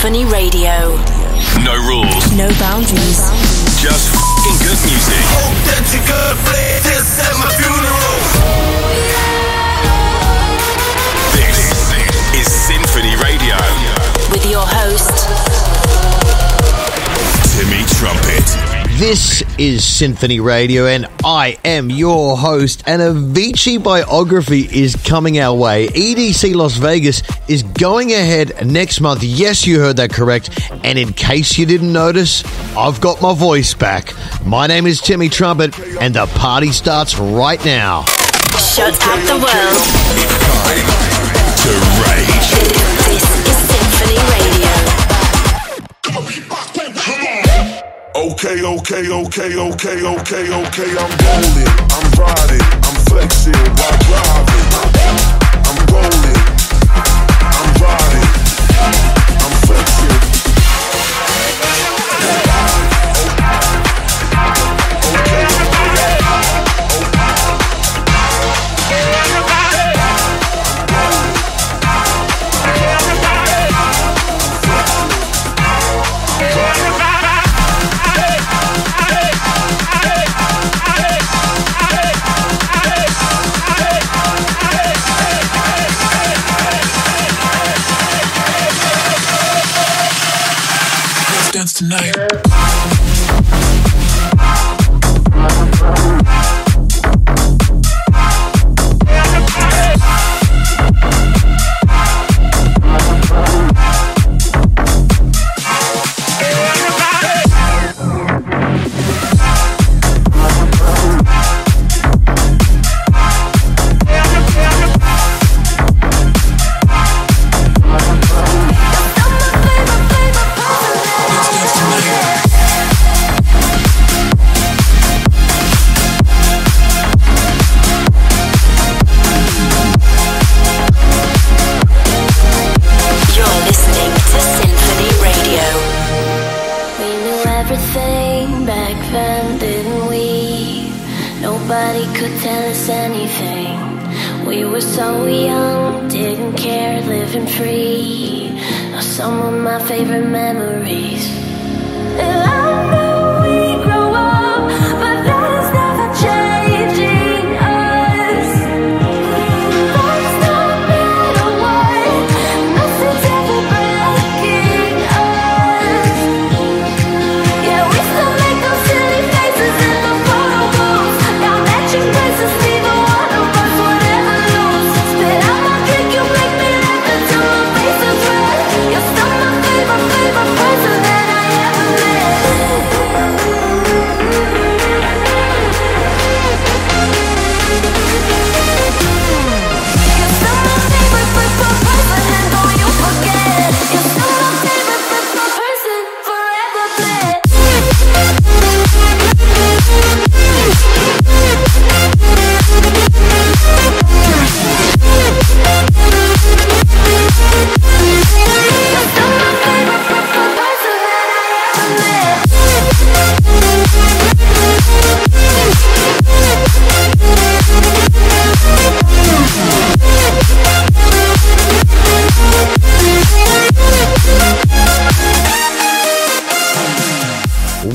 Sinphony Radio. This is Sinphony Radio, and I am your host. And Avicii biography is coming our way. EDC Las Vegas is going ahead next month. Yes, you heard that correct. And in case you didn't notice, I've got my voice back. My name is Timmy Trumpet, and the party starts right now. shut out the world. To rage. Okay, okay, okay, okay, okay, okay. I'm rolling, I'm riding, I'm flexing while driving. I'm rolling,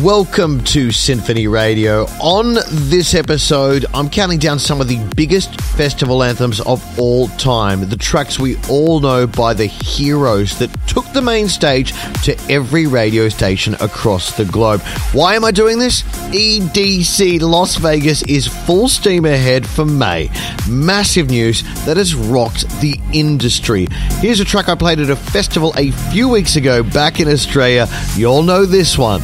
Welcome to Sinphony Radio. On this episode, I'm counting down some of the biggest festival anthems of all time. The tracks we all know by the heroes that took the main stage to every radio station across the globe. Why am I doing this? EDC Las Vegas is full steam ahead for May. Massive news that has rocked the industry. Here's a track I played at a festival a few weeks ago back in Australia. You all know this one.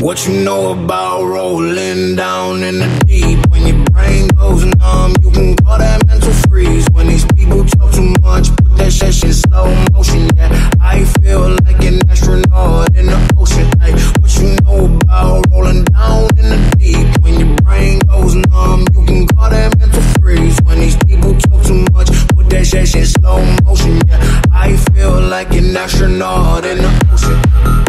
What you know about rolling down in the deep? When your brain goes numb, you can call that mental freeze. When these people talk too much, put that shit in slow motion. Yeah, I feel like an astronaut in the ocean. Hey, what you know about rolling down in the deep? When your brain goes numb, you can call that mental freeze. When these people talk too much, put that shit in slow motion. Yeah, I feel like an astronaut in the ocean.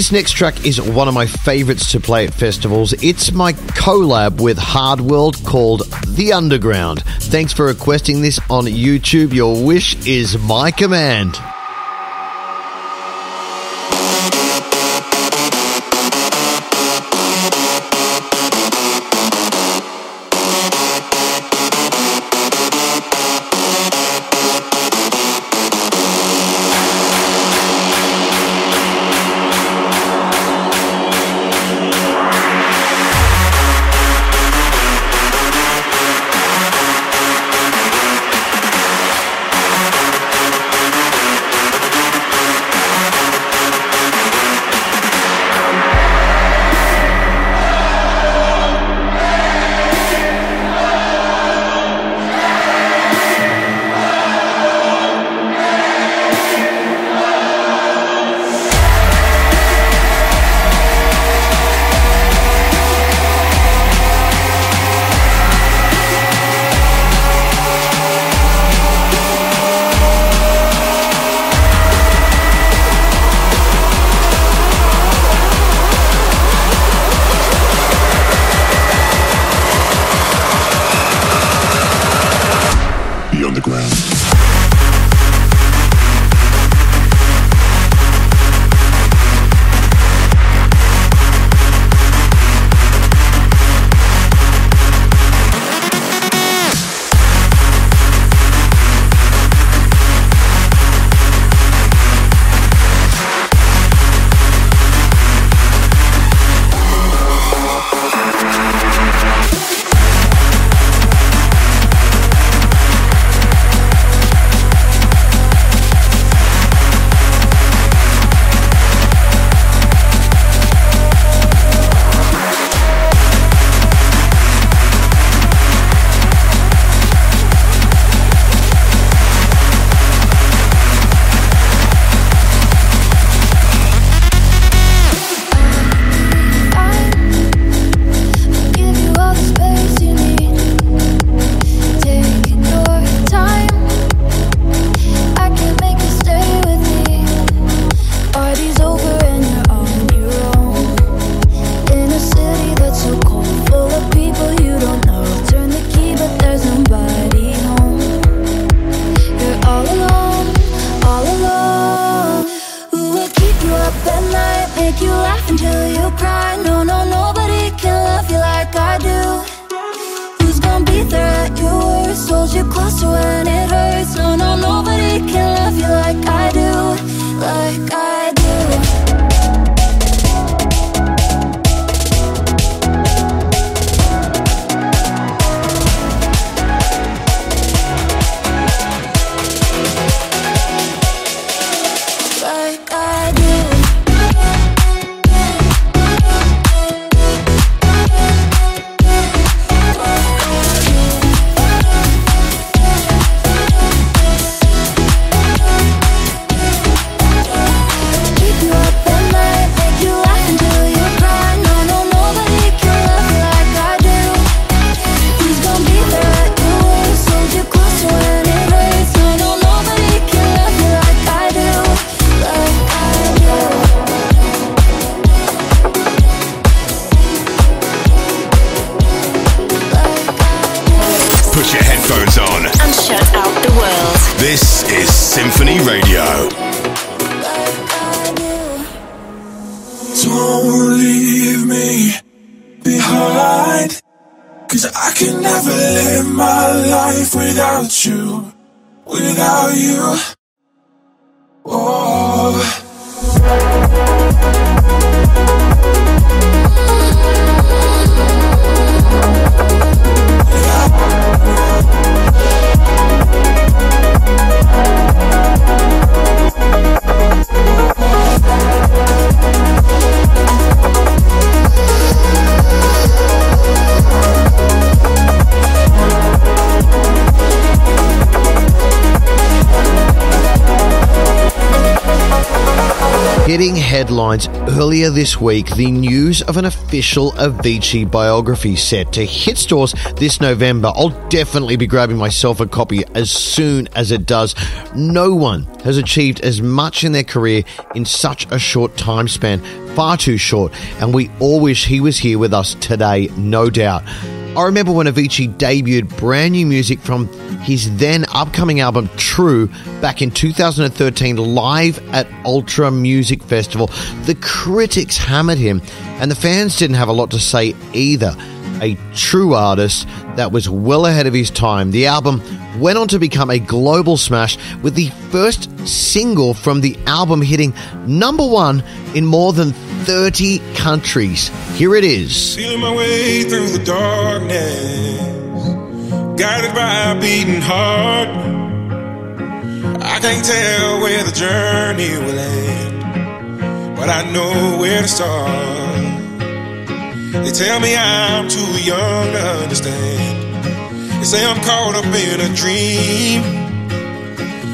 This next track is one of my favourites to play at festivals. It's my collab with Hardwell called The Underground. Thanks for requesting this on YouTube. Your wish is my command. Headlines earlier this week, the news of an official Avicii biography set to hit stores this November. I'll definitely be grabbing myself a copy as soon as it does. No one has achieved as much in their career in such a short time span, far too short, and we all wish he was here with us today, no doubt. I remember when Avicii debuted brand new music from his then upcoming album True back in 2013 live at Ultra Music Festival. The critics hammered him, and the fans didn't have a lot to say either. A true artist that was well ahead of his time. The album went on to become a global smash with the first single from the album hitting number one in more than 30 countries. Here it is. Feeling my way through the darkness, guided by a beating heart. I can't tell where the journey will end, but I know where to start. They tell me I'm too young to understand. They say I'm caught up in a dream.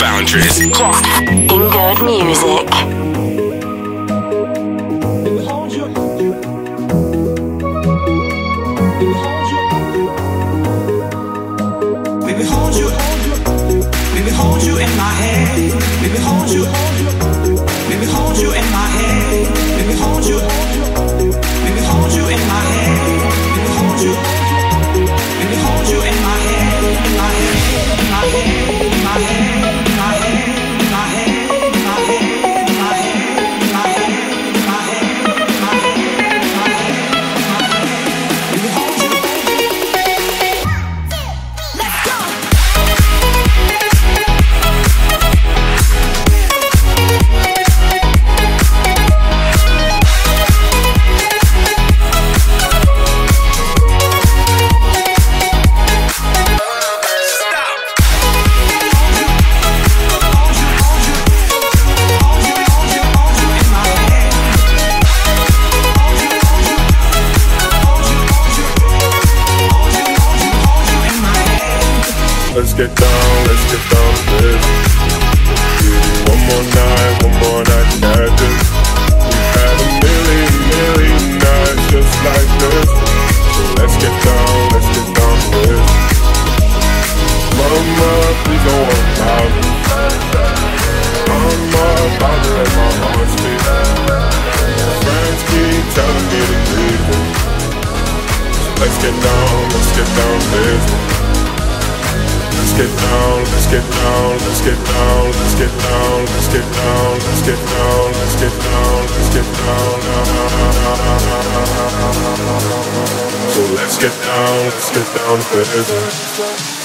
boundaries. just in good music. get down, let's get down. So let's get down, let's get down to business.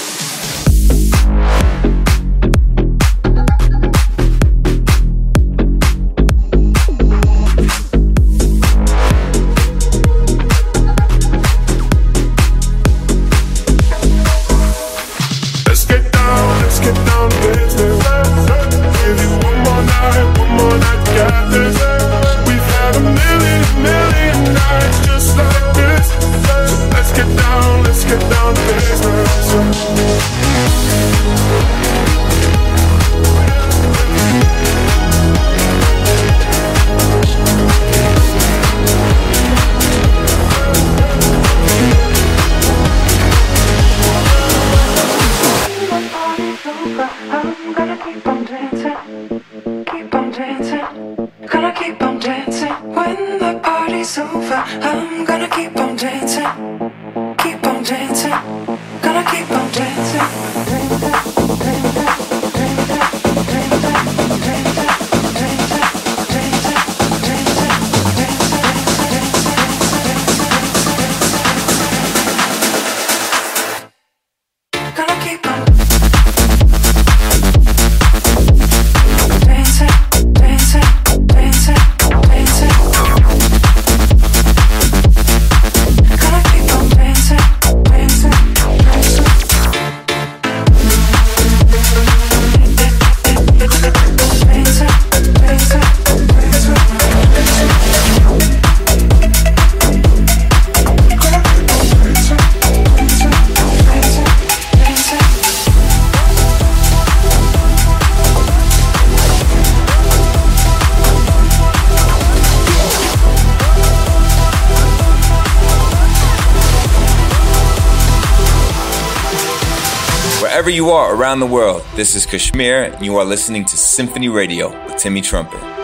Wherever you are around the world, this is Kashmir, and you are listening to Sinphony Radio with Timmy Trumpet.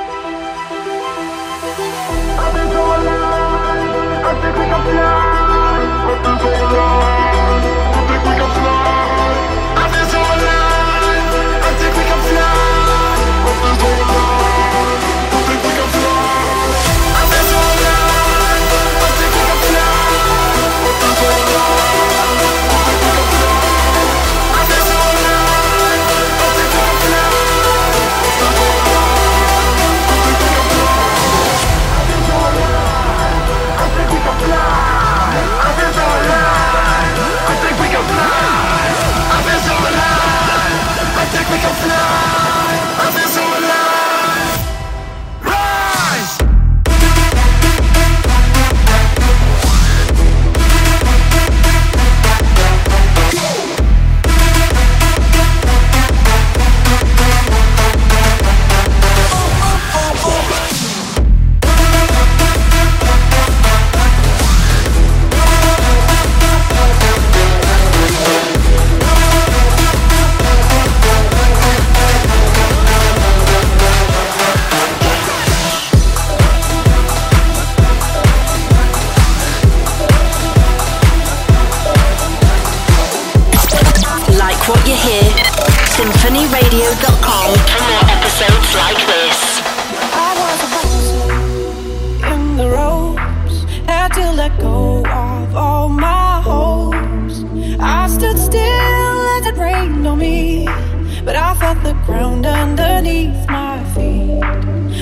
the ground underneath my feet.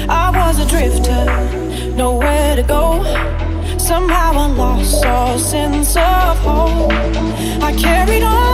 I was a drifter, nowhere to go. Somehow I lost all sense of hope. I carried on.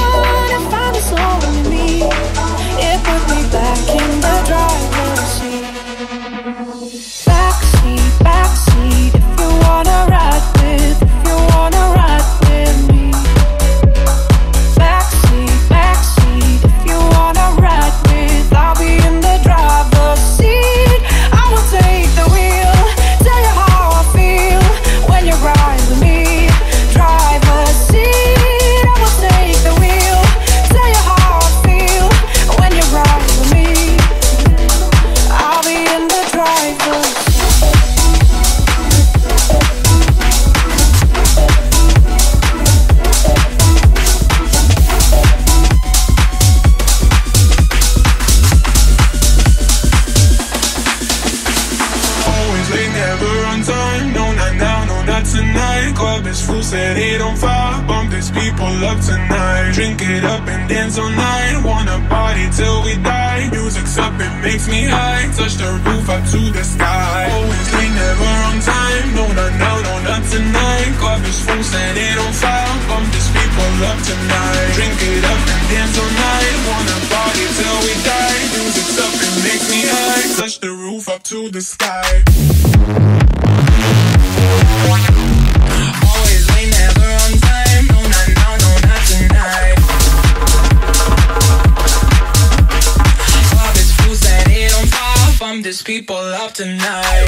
these people up tonight.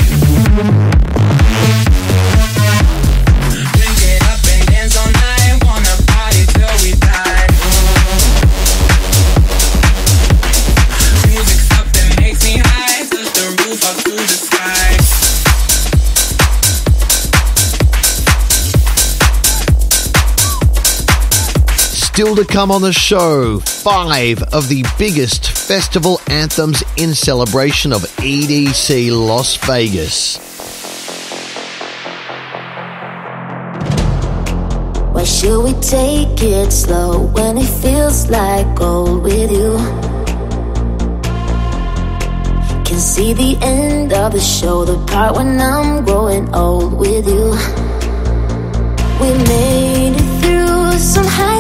still to come on the show five of the biggest festival anthems in celebration of EDC Las Vegas. Why should we take it slow when it feels like gold with you? Can see the end of the show, the part when I'm growing old with you. We made it through some high.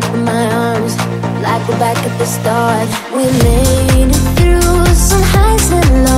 back of my arms, like we're back at the start. We made it through some highs and lows.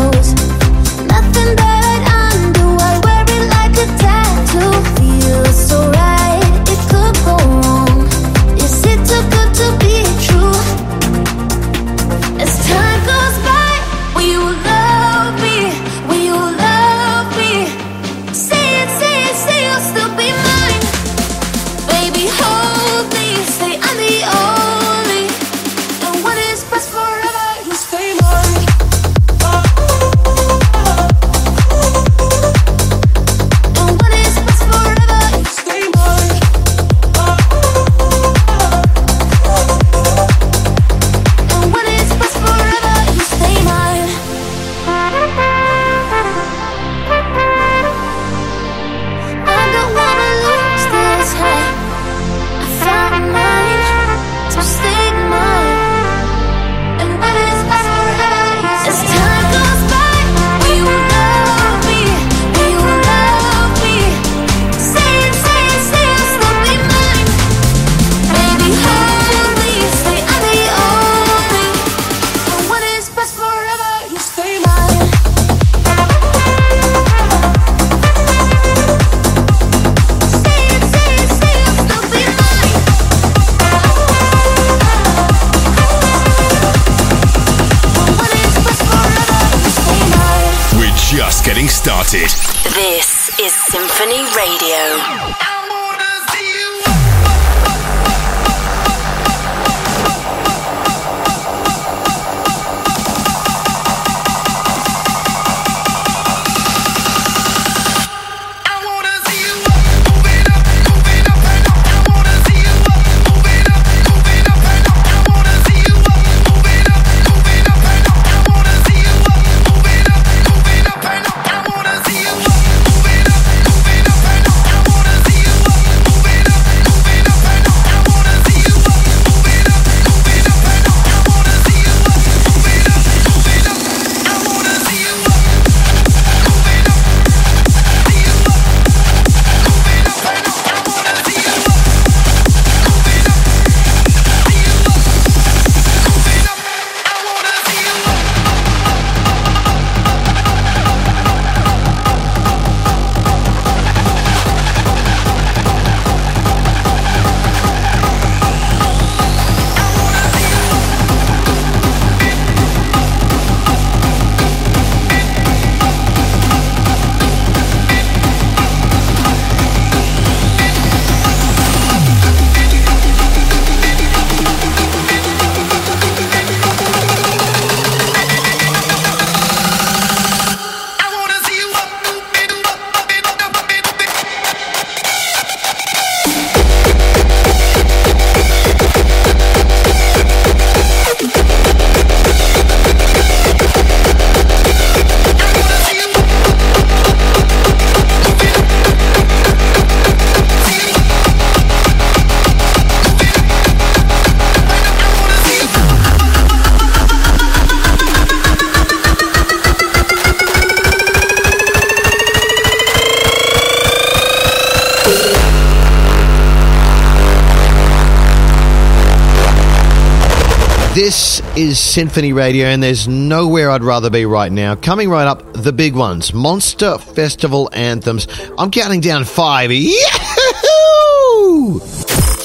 This is Sinphony Radio, and there's nowhere I'd rather be right now. Coming right up, the big ones Monster Festival anthems. I'm counting down five. Yahoo!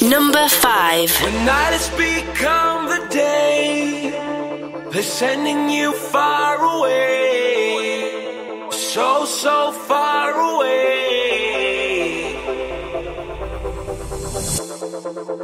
Number five. When night has become the day, they're sending you far away. So, so far.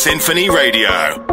Sinphony Radio.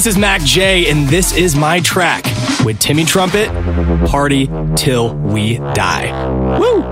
This is MAKJ, and this is my track with Timmy Trumpet Party Till We Die. Woo!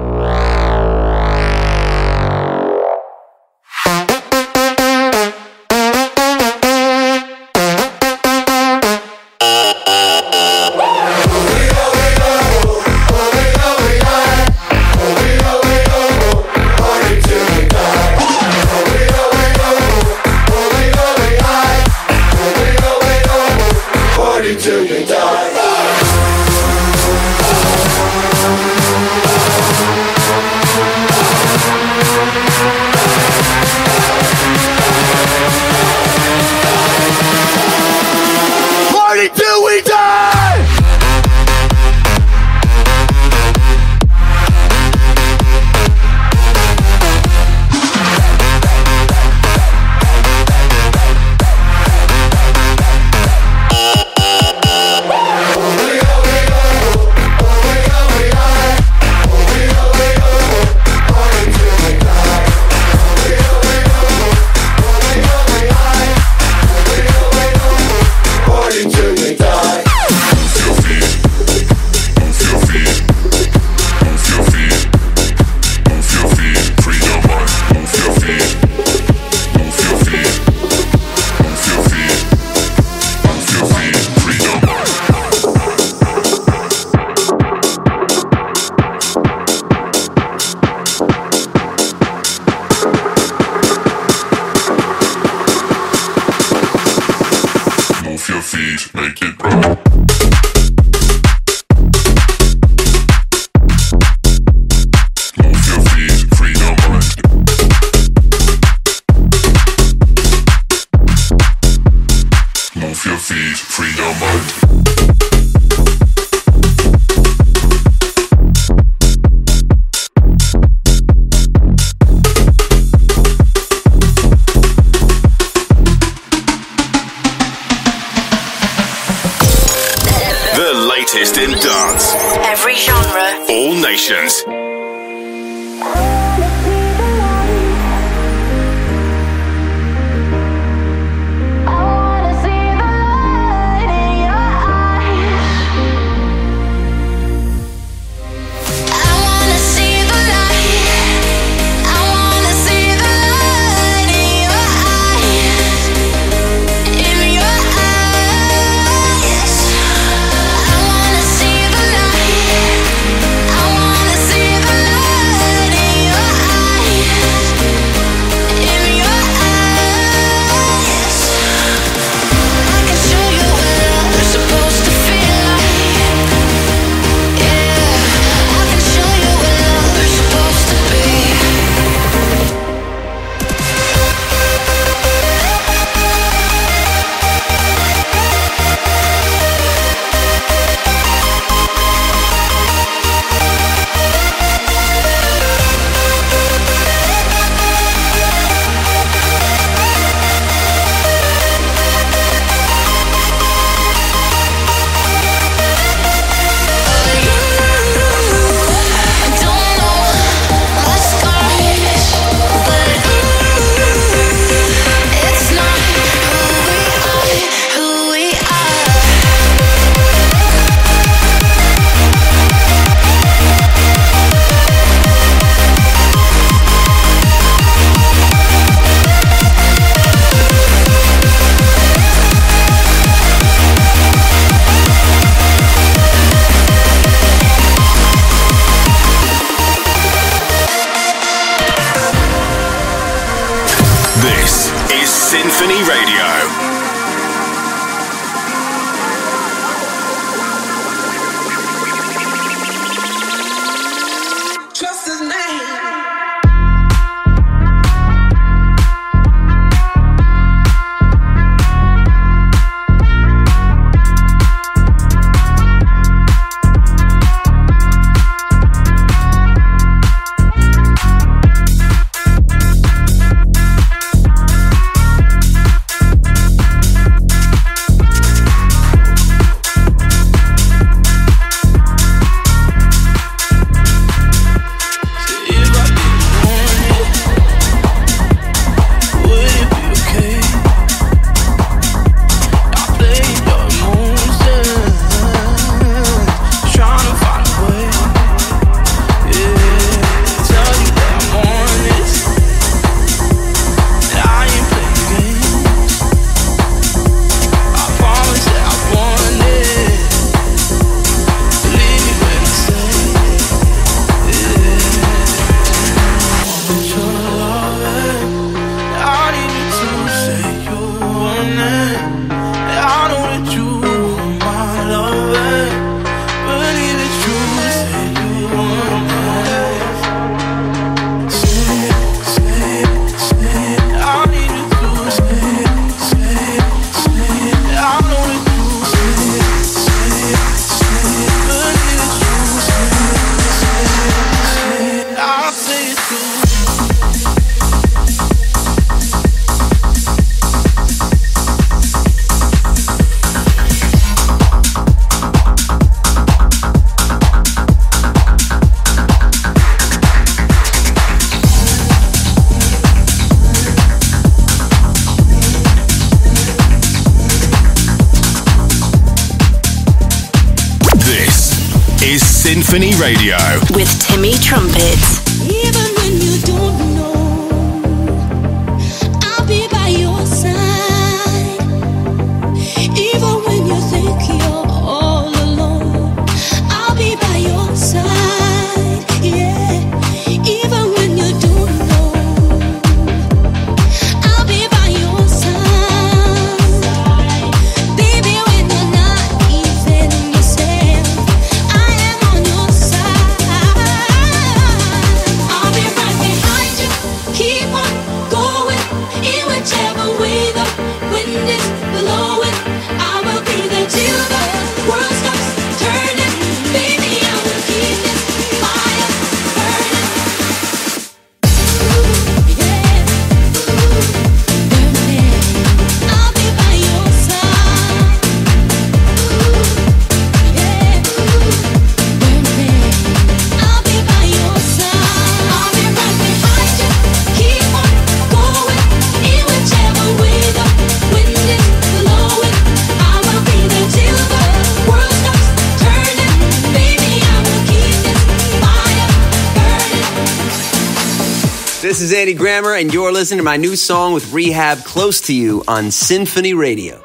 This is Andy Grammer, and you're listening to my new song with R3HAB Close to You on Sinphony Radio.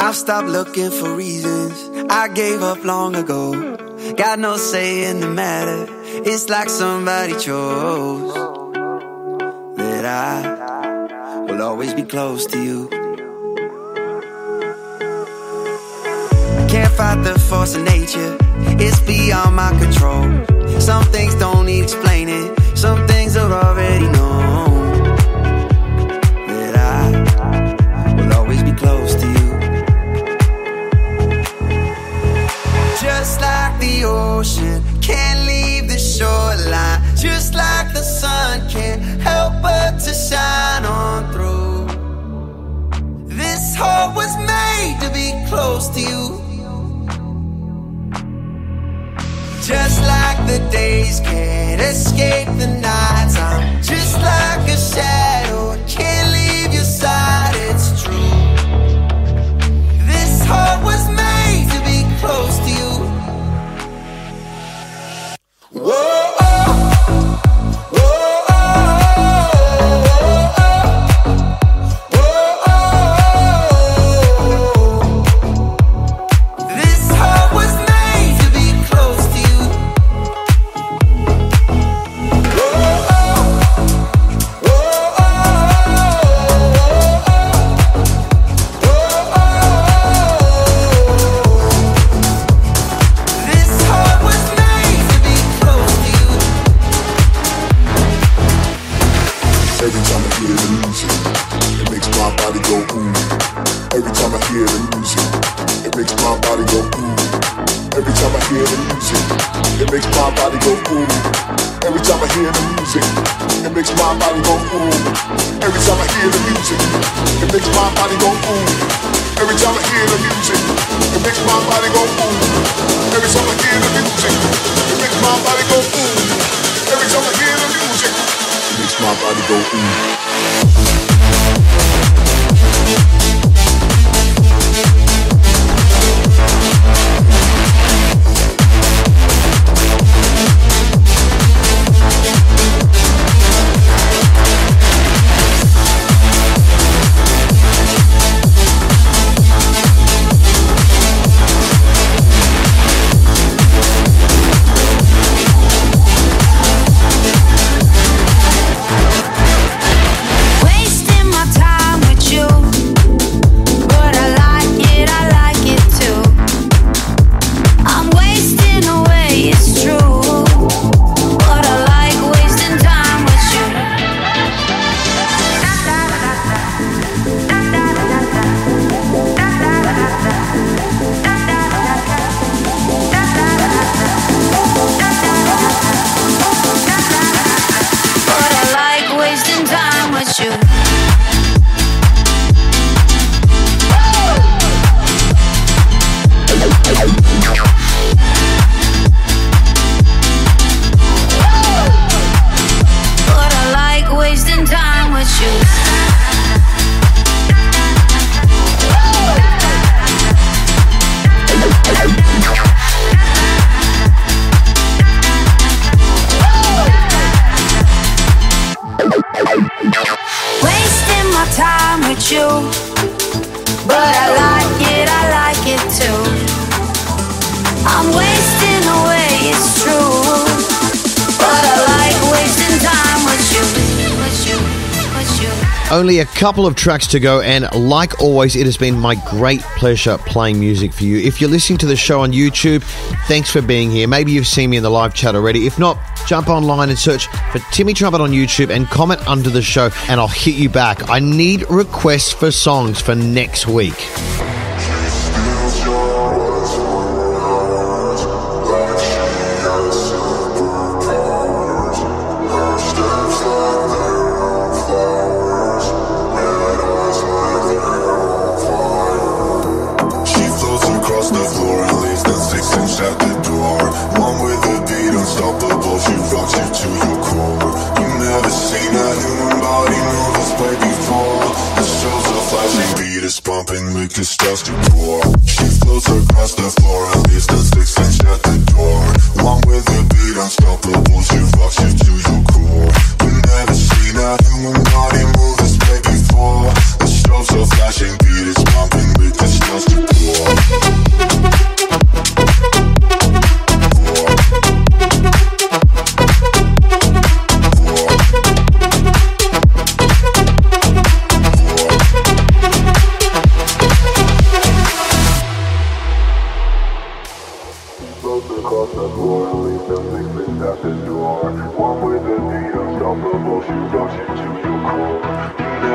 I've stopped looking for reasons. I gave up long ago. Got no say in the matter. It's like somebody chose that I will always be close to you. Can't fight the force of nature. It's beyond my control. Some things don't need explaining. Some things are already known that I will always be close to you. Just like the ocean can't leave the shoreline. Just like the sun can't help but to shine on through. This heart was made to be close to you. Just like the days can't escape the nights. I'm just like a shadow, I can't leave your side. It's true. This heart was made to be close to you. Whoa, Every time I hear the music, it makes my body go ooh. Every time I hear the music, it makes my body go ooh. Every time I hear the music, it makes my body go ooh. Every time I hear the music, it makes my body go ooh. Every time I hear the music, it makes my body go ooh. Every time I hear the music, it makes my body go ooh. Every time I hear the music, it makes my body go ooh. Every time I hear the music, my body go ooh. Only a couple of tracks to go, and like always, it has been my great pleasure playing music for you. If you're listening to the show on YouTube, thanks for being here. Maybe you've seen me in the live chat already. If not, jump online and search for Timmy Trumpet on YouTube and comment under the show, and I'll hit you back. I need requests for songs for next week.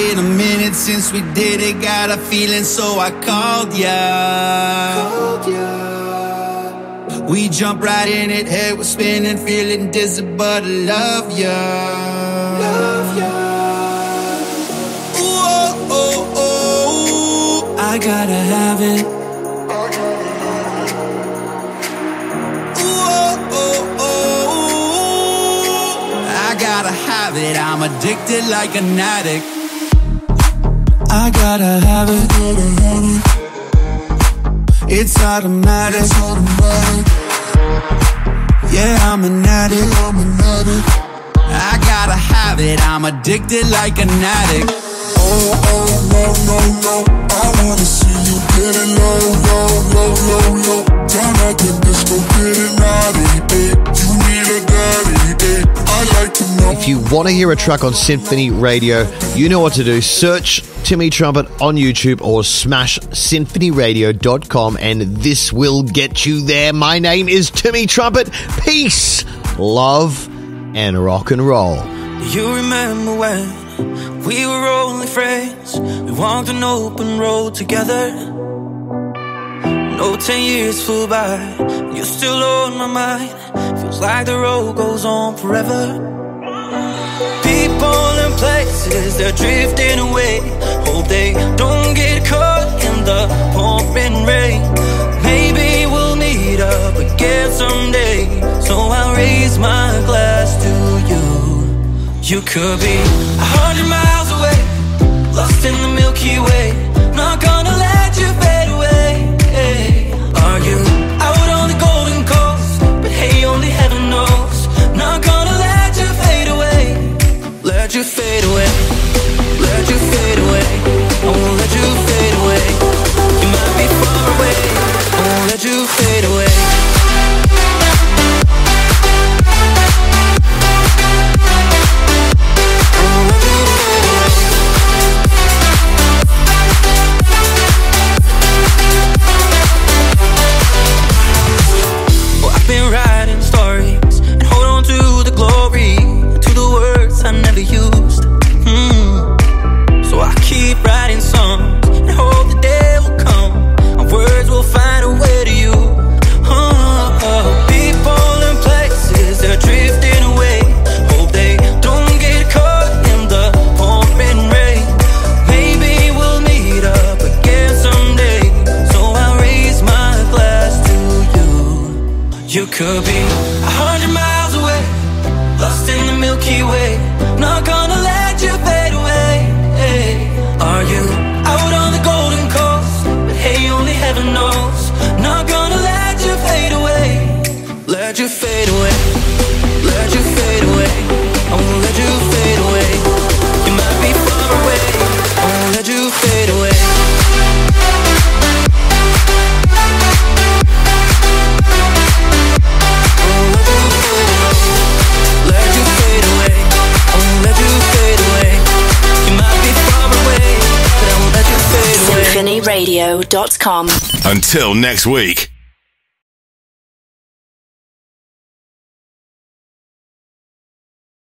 been a minute since we did it, got a feeling, so I called ya. We jump right in it, head was spinning, feeling dizzy, but I love ya. Love ya. Ooh, oh, oh, oh, I gotta have it. Ooh, oh, oh, oh, I gotta have it. I'm addicted like an addict. I gotta have it. It's automatic. Yeah, I'm an addict. I gotta have it. I'm addicted like an addict. Oh, oh, no, no, no. I wanna see you get it low, low, low, low, low. Down at the disco, get it naughty, eh. You need a daddy, eh. If you want to hear a track on Sinphony Radio, you know what to do. Search Timmy Trumpet on YouTube or smash sinphonyradio.com and this will get you there. My name is Timmy Trumpet. Peace, love, and rock and roll. You remember when we were only friends? We walked an open road together. No ten years flew by, you're still on my mind. It's like the road goes on forever. People and places, they're drifting away. Hope they don't get caught in the pouring rain. Maybe we'll meet up again someday. So I'll raise my glass to you. You could be a hundred miles away, lost in the Milky Way. Not gonna next week.